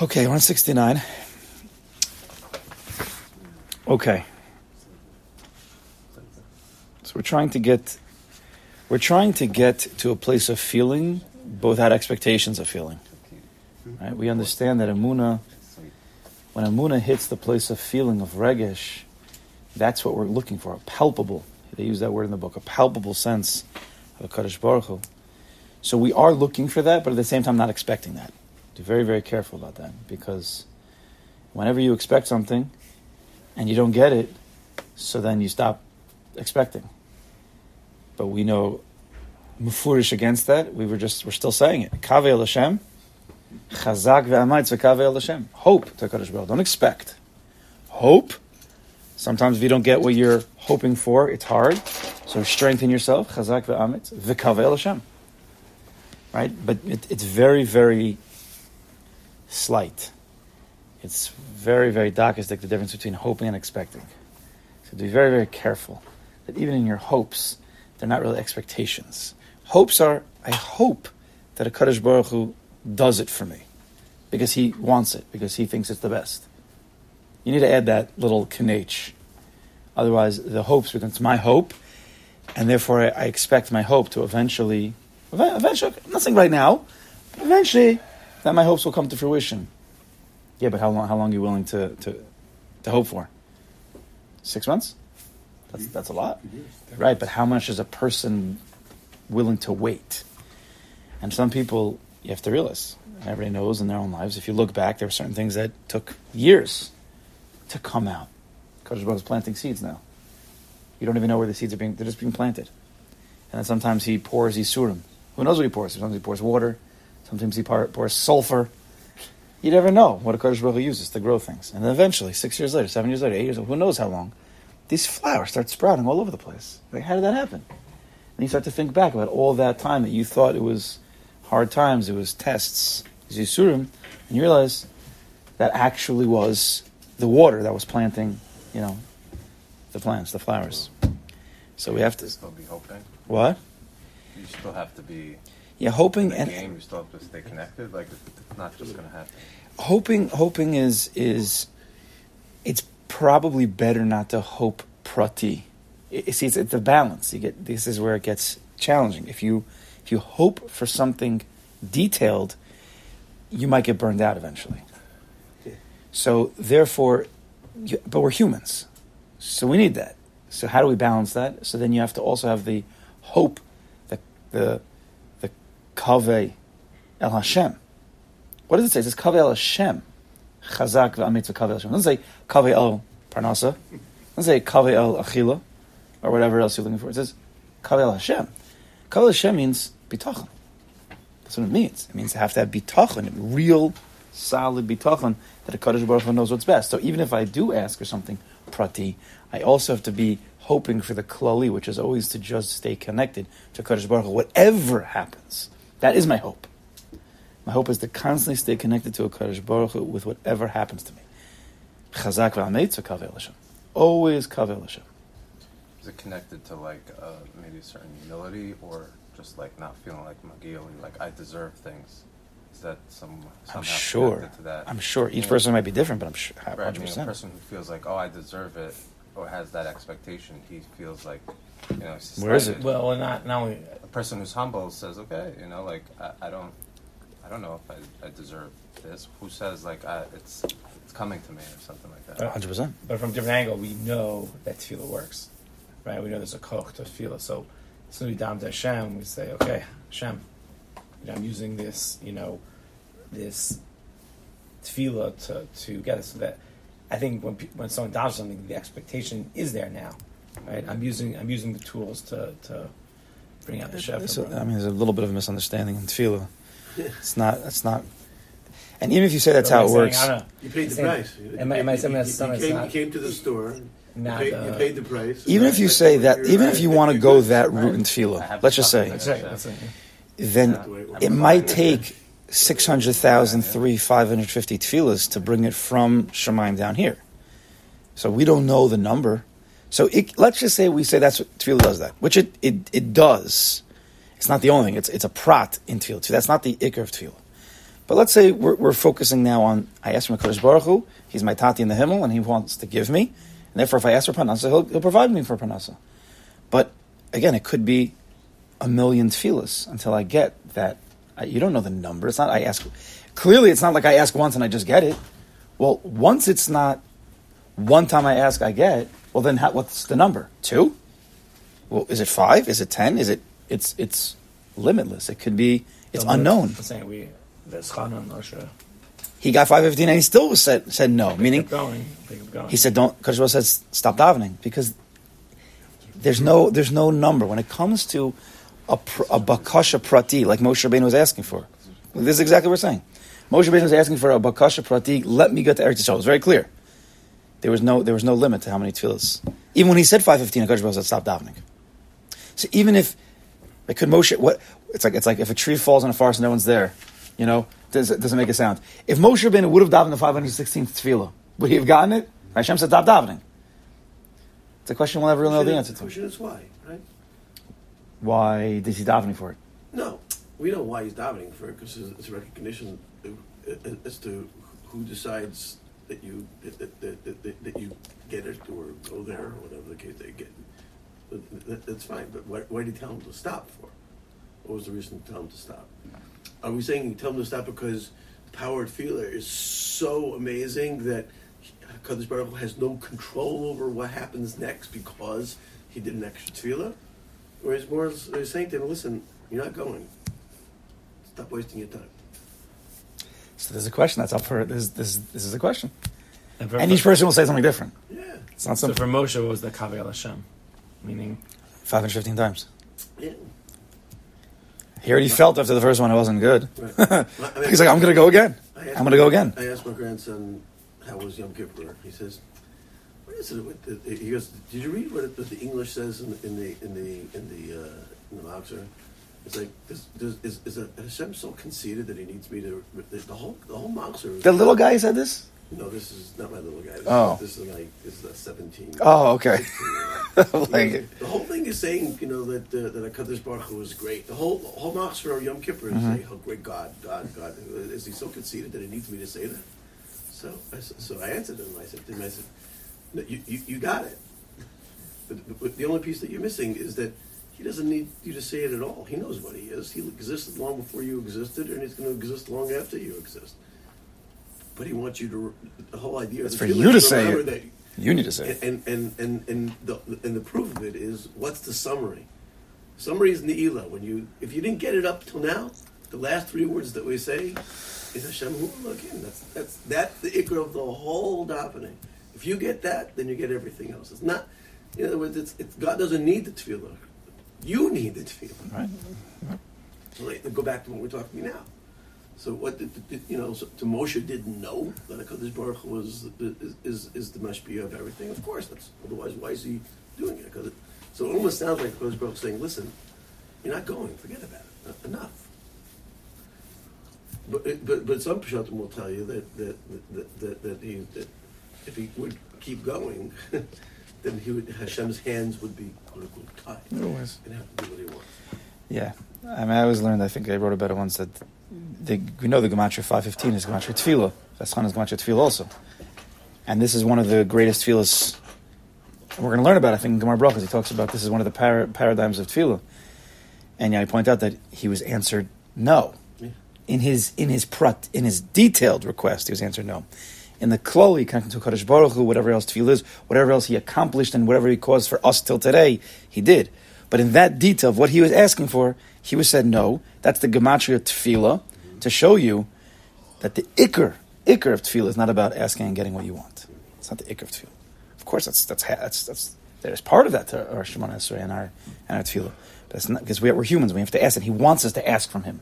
Okay, 169. Okay. So we're trying to get we're trying to get to a place of feeling, both had expectations of feeling. Right? We understand that Amuna, when Amuna hits the place of feeling of regesh, that's what we're looking for, a palpable. They use that word in the book, a palpable sense of a Kadosh Baruch Hu. So we are looking for that, but at the same time not expecting that. Be very, very careful about that because whenever you expect something and you don't get it, so then you stop expecting. But we know mefurash against that. We were just we're still saying it. Kave el Hashem, chazak ve'amaytz ve'kave el Hashem. Hope to Kadosh Baruch. Don't expect. Hope. Sometimes if you don't get what you're hoping for, it's hard. So strengthen yourself. Chazak ve'amaytz ve'kave el Hashem. Right, but it, it's very, very slight. It's very, very darkistic, the difference between hoping and expecting. So be very, very careful that even in your hopes, they're not really expectations. Hopes are, I hope that a Kadosh Baruch Hu does it for me because he wants it, because he thinks it's the best. You need to add that little knach. Otherwise, the hopes becomes my hope, and therefore I, I expect my hope to eventually, eventually, I'm not saying right now, eventually that my hopes will come to fruition. Yeah, but how long? How long are you willing to to, to hope for? Six months. That's that's a lot, right? But how much is a person willing to wait? And some people, you have to realize, everybody knows in their own lives. If you look back, there were certain things that took years to come out. Kodesh Baruch is planting seeds now. You don't even know where the seeds are being; they're just being planted. And then sometimes he pours Yisurim. Who knows what he pours? Sometimes he pours water. Sometimes he pours sulfur. You never know what a Kodesh Baruch uses to grow things. And then eventually, six years later, seven years later, eight years later, who knows how long, these flowers start sprouting all over the place. Like, how did that happen? And you start to think back about all that time that you thought it was hard times, it was tests, Yisurim, and you realize that actually was the water that was planting, you know, the plants, the flowers. So we have to still be hoping. What? You still have to be. Yeah, hoping the and game. You still have to stay connected. Like it's not just going to happen. hoping. Hoping is is it's probably better not to hope prati. You see, it's, it's a balance. You get this is where it gets challenging. If you if you hope for something detailed, you might get burned out eventually. So therefore, you, but we're humans, so we need that. So how do we balance that? So then you have to also have the hope, the the the kaveh el Hashem. What does it say? It says kaveh el Hashem, chazak v'amitz kaveh el Hashem. It doesn't say kaveh el parnasa. It doesn't say kaveh el achila, or whatever else you're looking for. It says kaveh el Hashem. Kaveh el Hashem means bitachon. That's what it means. It means to have to have bitachon, real, solid bitachon that a Kadosh Baruch Hu knows what's best. So even if I do ask for something prati, I also have to be hoping for the klali, which is always to just stay connected to Kadosh Baruch Hu, whatever happens. That is my hope. My hope is to constantly stay connected to a Kadosh Baruch Hu with whatever happens to me. Chazak v'ametz kavel Hashem. Always kavel Hashem. Is it connected to like uh, maybe a certain humility or just like not feeling like Magil, like I deserve things? Is that some somehow I'm sure. connected to that? I'm sure. Each person might be different, but I'm sure. Right, 100%. I mean, a person who feels like, oh, I deserve it, or has that expectation, he feels like, you know, he's Where is it? Well, well, not not only A person who's humble says, okay, you know, like I, I don't, I don't know if I, I deserve this. Who says like I, it's it's coming to me or something like that? 100%. But from a different angle, we know that tefillah works, right? We know there's a koach to tefillah. So as soon as we down to Hashem, we say, okay, Hashem, you know, I'm using this, you know, this tefillah to, to get us so that I think when when someone does something, the expectation is there now, right? I'm using I'm using the tools to, to bring out the chef. So, I mean, there's a little bit of a misunderstanding in tefillah. It's not. It's not. And even if you say that's how it works, You paid the Saying- price. am I- am I saying you, that's you, something came, that's you came to the store. You paid, the- you paid the price. even if you That's say that, even right. if you want to go good. that route in I tefillah, let's just say, something That's right. That's it. then it might take 600,000, 3, 550 tefillahs to bring it from Shamayim down here. So we don't know the number. So it, let's just say we say that's what tefillah does that, which it, it, it does. It's not the only thing. It's, it's a prat in tefillah. That's not the ikar of tefillah. But let's say we're, we're focusing now on I ask from Hakadosh Baruch Hu. He's my tati in the Himmel, and he wants to give me. And therefore, if I ask for parnasa, he'll, he'll provide me for parnasa. But again, it could be a million tefillas until I get that. I, you don't know the number. It's not I ask. Clearly, it's not like I ask once and I just get it. Well, once it's not one time I ask, I get. Well, then how, what's the number? Two? Well, is it five? Is it ten? Is it? It's it's limitless. It could be. It's unknown. I'm saying we there's Chanan Moshe. He got five fifteen and he still said said no. Meaning going. He said don't. Hu says stop davening because there's no there's no number when it comes to a pr- a bakasha prati like Moshe Rabbeinu was asking for. This is exactly what we're saying. Moshe Rabbeinu was asking for a bakasha prati. Let me get to Eretz Yisrael. It was very clear. There was no there was no limit to how many tefillahs. Even when he said five fifteen, Kadosh Baruch said stop davening. So even if like could Moshe what it's like it's like if a tree falls in a forest and no one's there, you know, does it doesn't make a sound. If Moshe Rabbeinu would have davened the five hundred sixteenth tefillah, would he have gotten it? Hashem said stop davening. It's a question we'll never really know the answer to. Question is why, right? Why is he davening for it? No, we know why he's davening for it because it's a recognition as to who decides that you that, that, that, that, that you get it or go there or whatever the case they get. That's fine, but why, why did he tell him to stop for? What was the reason to tell him to stop? Are we saying you tell him to stop because Powered Feeler is so amazing that Kadosh Baruch has no control over what happens next because he did an extra tefillah? Or is more saying to him, listen, you're not going. Stop wasting your time. So there's a question that's up for this. This, this is a question, And for- and each person will say something different. Yeah. It's not so simple. for Moshe, what was the Kaveh Hashem? Meaning, Five hundred fifteen times. Yeah. He already felt after the first one it wasn't good. Right. I mean- He's like, I'm going to go again. I asked I'm going to go again. I asked my grandson how was Yom Kippur. He says, "What is it?" With the, he goes, "Did you read what, it, what the English says in, in the in the in the uh, in the Machzor?" It's like, does, is, is a, Hashem so conceited that he needs me to the, the whole the whole is- The little guy said this. No, this is not my little guy. This Oh. is, this is like this is a seventeen. Oh, okay. 16-year-old. The whole thing is saying, you know, that uh, that Hakadosh Baruch Hu is great. The whole the whole of Yom Kippur is Mhm. saying how great God, God, God is. He so conceited that he needs me to say that. So, I, so I answered him. I said him, I said, no, you, you, you got it. But, but the only piece that you're missing is that he doesn't need you to say it at all. He knows what he is. He existed long before you existed, and he's going to exist long after you exist. But he wants you to. The whole idea It's for you to say it. that you need to say it. and and and and the and the proof of it is what's the summary? Summary is Ne'ilah. When you if you didn't get it up till now, the last three words that we say is Hashem Hu Elokim. That's that's that's the ikar of the whole davening. If you get that, then you get everything else. It's not. In other words, it's, it's God doesn't need the tefillah. You need the tefillah. Right. So like, go back to what we're talking now. So what did, did- you know? So, to Moshe didn't know that Hakadosh Baruch Hu was is, is is the mashpia of everything. Of course, that's otherwise why is he doing it? Because it, so it almost sounds like Hakadosh Baruch Hu saying, "Listen, you're not going. Forget about it. Enough." But but but some pshatim will tell you that that that that, that, he, that if he would keep going, then he would Hashem's hands would be quote unquote tied Always. and have to do what he wants. Yeah. I mean, I always learned, I think I wrote about it once, that the, we know the Gematria 515 is Gematria Tefillah. That's is Gematria Tefillah also. And this is one of the greatest tefillahs we're going to learn about, I think, in Gemara Brachas. He talks about this is one of the par- paradigms of tefillah. And yeah, I point out that he was answered no. Yeah. In his in his prat, in his detailed request, he was answered no. In the kloli, connected to Kadosh Baruch Hu, whatever else tefillah is, whatever else he accomplished and whatever he caused for us till today, he did. But in that detail of what he was asking for, he was said no. That's the gematria tefillah to show you that the ikar, ikar of tefillah is not about asking and getting what you want. It's not the ikar of tefillah. Of course, that's that's that's, that's there's part of that to our Shemoneh Esrei and our and our tefillah. But because we are, we're humans. We have to ask, and He wants us to ask from Him.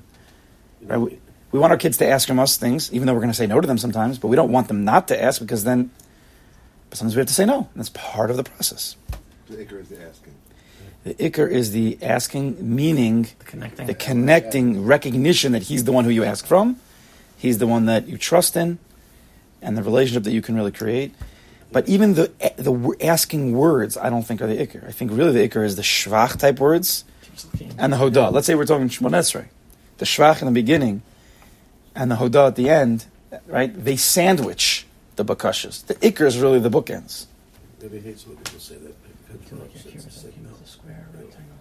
Right? We, we want our kids to ask from us things, even though we're going to say no to them sometimes. But we don't want them not to ask because then, but sometimes we have to say no, and that's part of the process. The ikar is the asking. The ikar is the asking, meaning the connecting. the connecting recognition that he's the one who you ask from, he's the one that you trust in, and the relationship that you can really create. But even the the asking words, I don't think are the ikar. I think really the ikar is the shvach type words and the hodah. Let's say we're talking Shemoneh Esrei. The shvach in the beginning, and the Hodah at the end, right? They sandwich the bakashas. The ikar is really the bookends. Maybe hates when people say that. because Feel Rob like your says keyboard it's like, is no. a square or rectangle.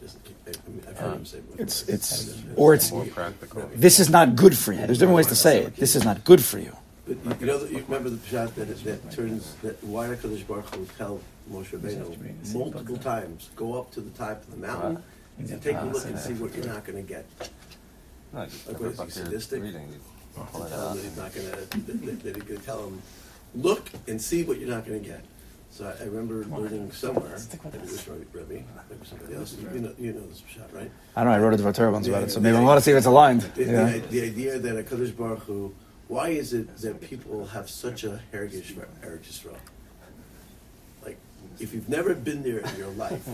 Doesn't keep- I mean, I've heard him say it It's or it's practical. this is not good for you. There's different ways to say it. This is not good for you. But you, you know, you remember the pshat that, it- that turns that why Hakadosh Baruch Hu tell Moshe Rabbeinu multiple times go up to the top of the mountain and take a look and see what you're not going to get. No, you Like, never what is he, sadistic? reading. You To pull it tell out. him that he's not going to that, that he's going to tell him look and see what you're not going to get. So I, I remember learning somewhere. Stick with maybe it was Rebbe, maybe somebody else. You know, you know this pshat, right? I don't know. I wrote a Dvar Torah once about it, so maybe I want to see if it's aligned. The, Yeah. the, the idea that a Kadosh Baruch Hu, why is it that people have such a heritage for Eretz Yisrael? Like, if you've never been there in your life,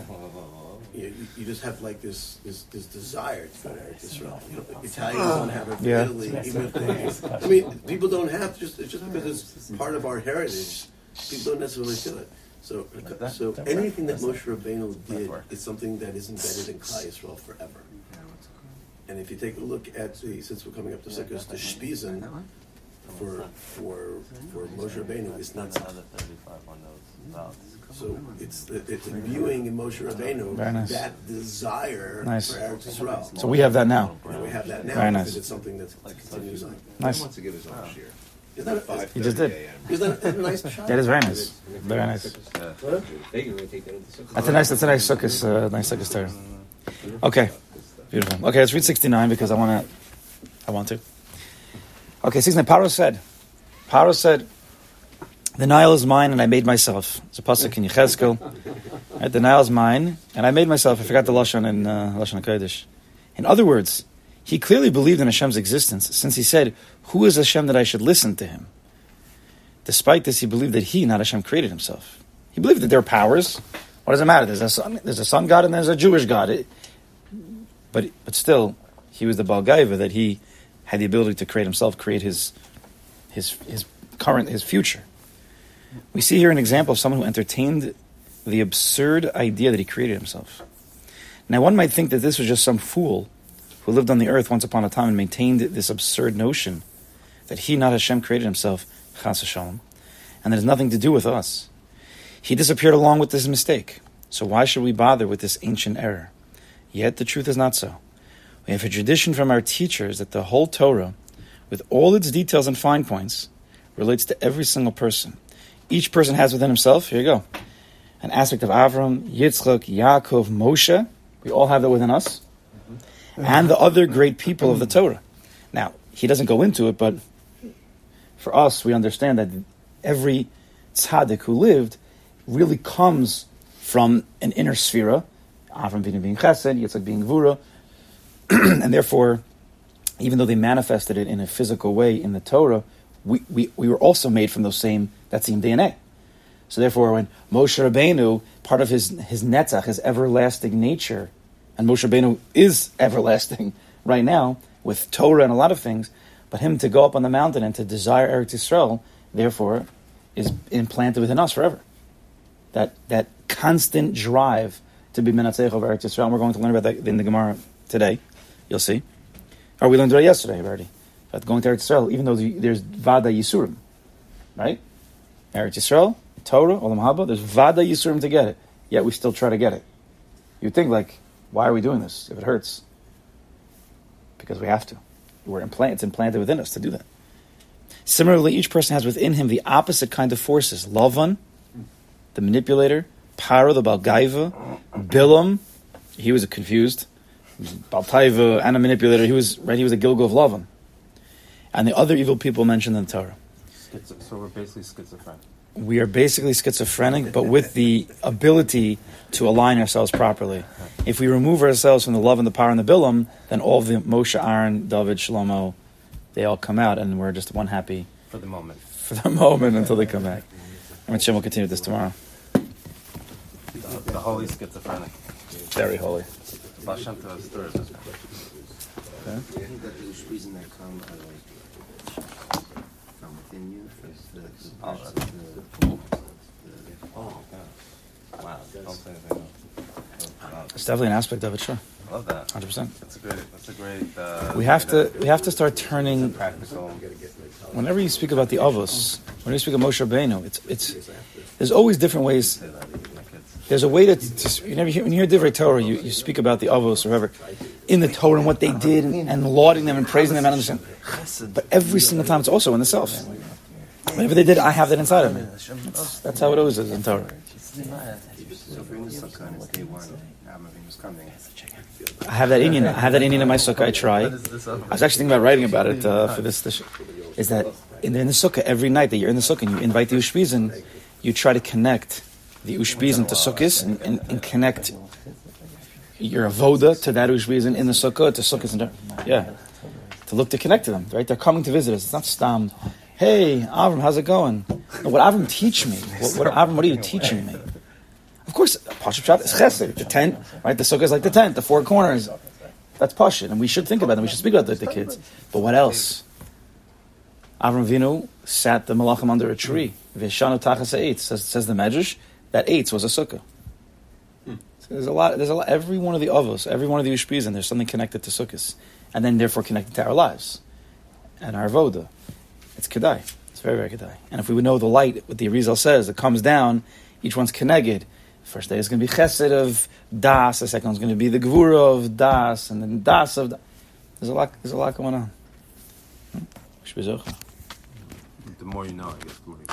you, you, you just have like this this, this desire to go to Eretz Yisrael. Uh, you know, Italians don't have it. Yeah. Italy, even if they, I mean, people don't have just it's just because it's part of our heritage. People don't necessarily feel it. So, uh, so anything that? Moshe Rabbeinu did is something that is embedded in Klal Yisrael forever. And if you take a look at the, since we're coming up to Sukkot, the Ushpizin for for for Moshe Rabbeinu is not Another 35 on those valves. So it's it's imbuing in Moshe Rabbeinu Very nice. that desire Nice. for Eretz Yisrael. So we have that now. And we have that now Very nice. because it's something that continues on. Nice. wants to get his own share. Isn't that, Five He just did. a.m. isn't that a nice shot? That is very nice. Very nice. Yeah. They can really take that into Sukkot. That's a nice. That's a nice sukkahs. Uh, nice sukkahs there. Okay, beautiful. Okay, let's read sixty nine because I want to. I want to. Okay, sixty nine. Paro said. Paro said, "The Nile is mine, and I made myself." It's a pasuk in Yechezkel. Right, the Nile is mine, and I made myself. I forgot the lashon in uh, lashon Hakodesh. In other words, he clearly believed in Hashem's existence, since he said, "Who is Hashem that I should listen to him?" Despite this, he believed that he, not Hashem, created himself. He believed that there are powers. What does it matter? There's a sun, there's a sun god and there's a Jewish god. It, but but still, he was the Balgaiva that he had the ability to create himself, create his his his current his future. We see here an example of someone who entertained the absurd idea that he created himself. Now, one might think that this was just some fool who lived on the earth once upon a time and maintained this absurd notion that he, not Hashem, created himself, chas v'shalom, and that has nothing to do with us. He disappeared along with this mistake. So why should we bother with this ancient error? Yet the truth is not so. We have a tradition from our teachers that the whole Torah, with all its details and fine points, relates to every single person. Each person has within himself, here you go, an aspect of Avram, Yitzchak, Yaakov, Moshe. We all have that within us. Mm-hmm. And the other great people of the Torah. Now, he doesn't go into it, but for us, we understand that every tzaddik who lived really comes from an inner sphere, Avram being, being chesed, Yitzchak being gvura, and therefore, even though they manifested it in a physical way in the Torah, we, we, we were also made from those same, that same DNA. So therefore, when Moshe Rabbeinu, part of his, his netzach, his everlasting nature, and Moshe Rabbeinu is everlasting right now, with Torah and a lot of things, but him to go up on the mountain and to desire Eretz Yisrael, therefore, is implanted within us forever. That that constant drive to be Menatzeich of Eretz Yisrael. And we're going to learn about that in the Gemara today. You'll see. Or we learned it yesterday already. About going to Eretz Yisrael, even though there's Vada Yisurim. Right? Eretz Yisrael, Torah, Olam Haba, there's Vada Yisurim to get it. Yet we still try to get it. You'd think, like, why are we doing this if it hurts? Because we have to. We're implant, it's implanted within us to do that. Similarly, each person has within him the opposite kind of forces. Lavan, the manipulator, Paro, the Balgaiva, Bilam, he was confused, Baltaiva, and a manipulator. He was right. He was a Gilgul of Lavan, and the other evil people mentioned in the Torah. Schizo- so we're basically schizophrenic. We are basically schizophrenic, but with the ability to align ourselves properly. If we remove ourselves from the love and the power and the Bilam, then all of the Moshe, Aaron, David, Shlomo, they all come out, and we're just one happy For the moment. for the moment until they come back. And Hashem will continue with this tomorrow. The, the holy schizophrenic. Very holy. Baal Shem Tov is third. I think that there's reason that come out of from within you. Is the, the, Oh, verse- that's- the, the, Oh, God. Wow. Don't say anything else. It's definitely an aspect of it, sure. I love that. Hundred percent. That's a great. That's a great. Uh, We have to that- we have to start turning. practical. Whenever you speak about the avos, whenever you speak of Moshe Rabbeinu, it's it's there's always different ways. Say that to my kids. There's a way to, to you never hear, when you hear Divrei Torah, you, you speak about the avos or whatever in the Torah and what they did and, and lauding them and praising them and understand. But every single time, it's also in the self. Whatever they did, I have that inside of me. That's, that's how it always is in Torah. I have that Indian. I have that Indian in my sukkah. I try. I was actually thinking about writing about it uh, for this, this. Is that in the, in the sukkah every night that you're in the sukkah and you invite the ushpizin, you try to connect the ushpizin to sukkahs and, and, and connect your avoda to that ushpizin in the sukkah to sukkahs and yeah, to look to connect to them. Right, they're coming to visit us. It's not stam. Hey, Avram, how's it going? No, what Avram teach me? What, what Avram? What are you teaching me? Of course, Pashup Shabbat is chesed. The tent, right? The sukkah is like the tent, the four corners. That's Pashut, and we should think about them. We should speak about that to the kids. But what else? Avram Vinu sat the malachim under a tree. Veshanu tachas eitz says says the Medrash that eitz was a sukkah. So there's a lot. There's a lot. Every one of the avos, every one of the ushpizin, there's something connected to sukkahs, and then therefore connected to our lives and our avoda. It's kedai. It's very very kedai. And if we would know the light, what the Arizal says, it comes down. Each one's connected. First day is going to be chesed of das. The second one's going to be the gvura of das, and then das of. Da. There's a lot. There's a lot going on. Hmm? The more you know, I guess. The more you